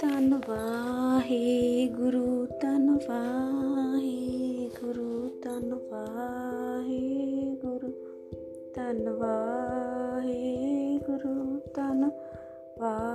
ਧੰਨ ਵਾਹਿਗੁਰੂ ਧੰਨ ਵਾਹਿਗੁਰੂ ਧੰਨ ਵਾਹਿਗੁਰੂ ਧੰਨ ਵਾਹਿਗੁਰੂ ਧੰਨ ਵਾਹਿਗੁਰੂ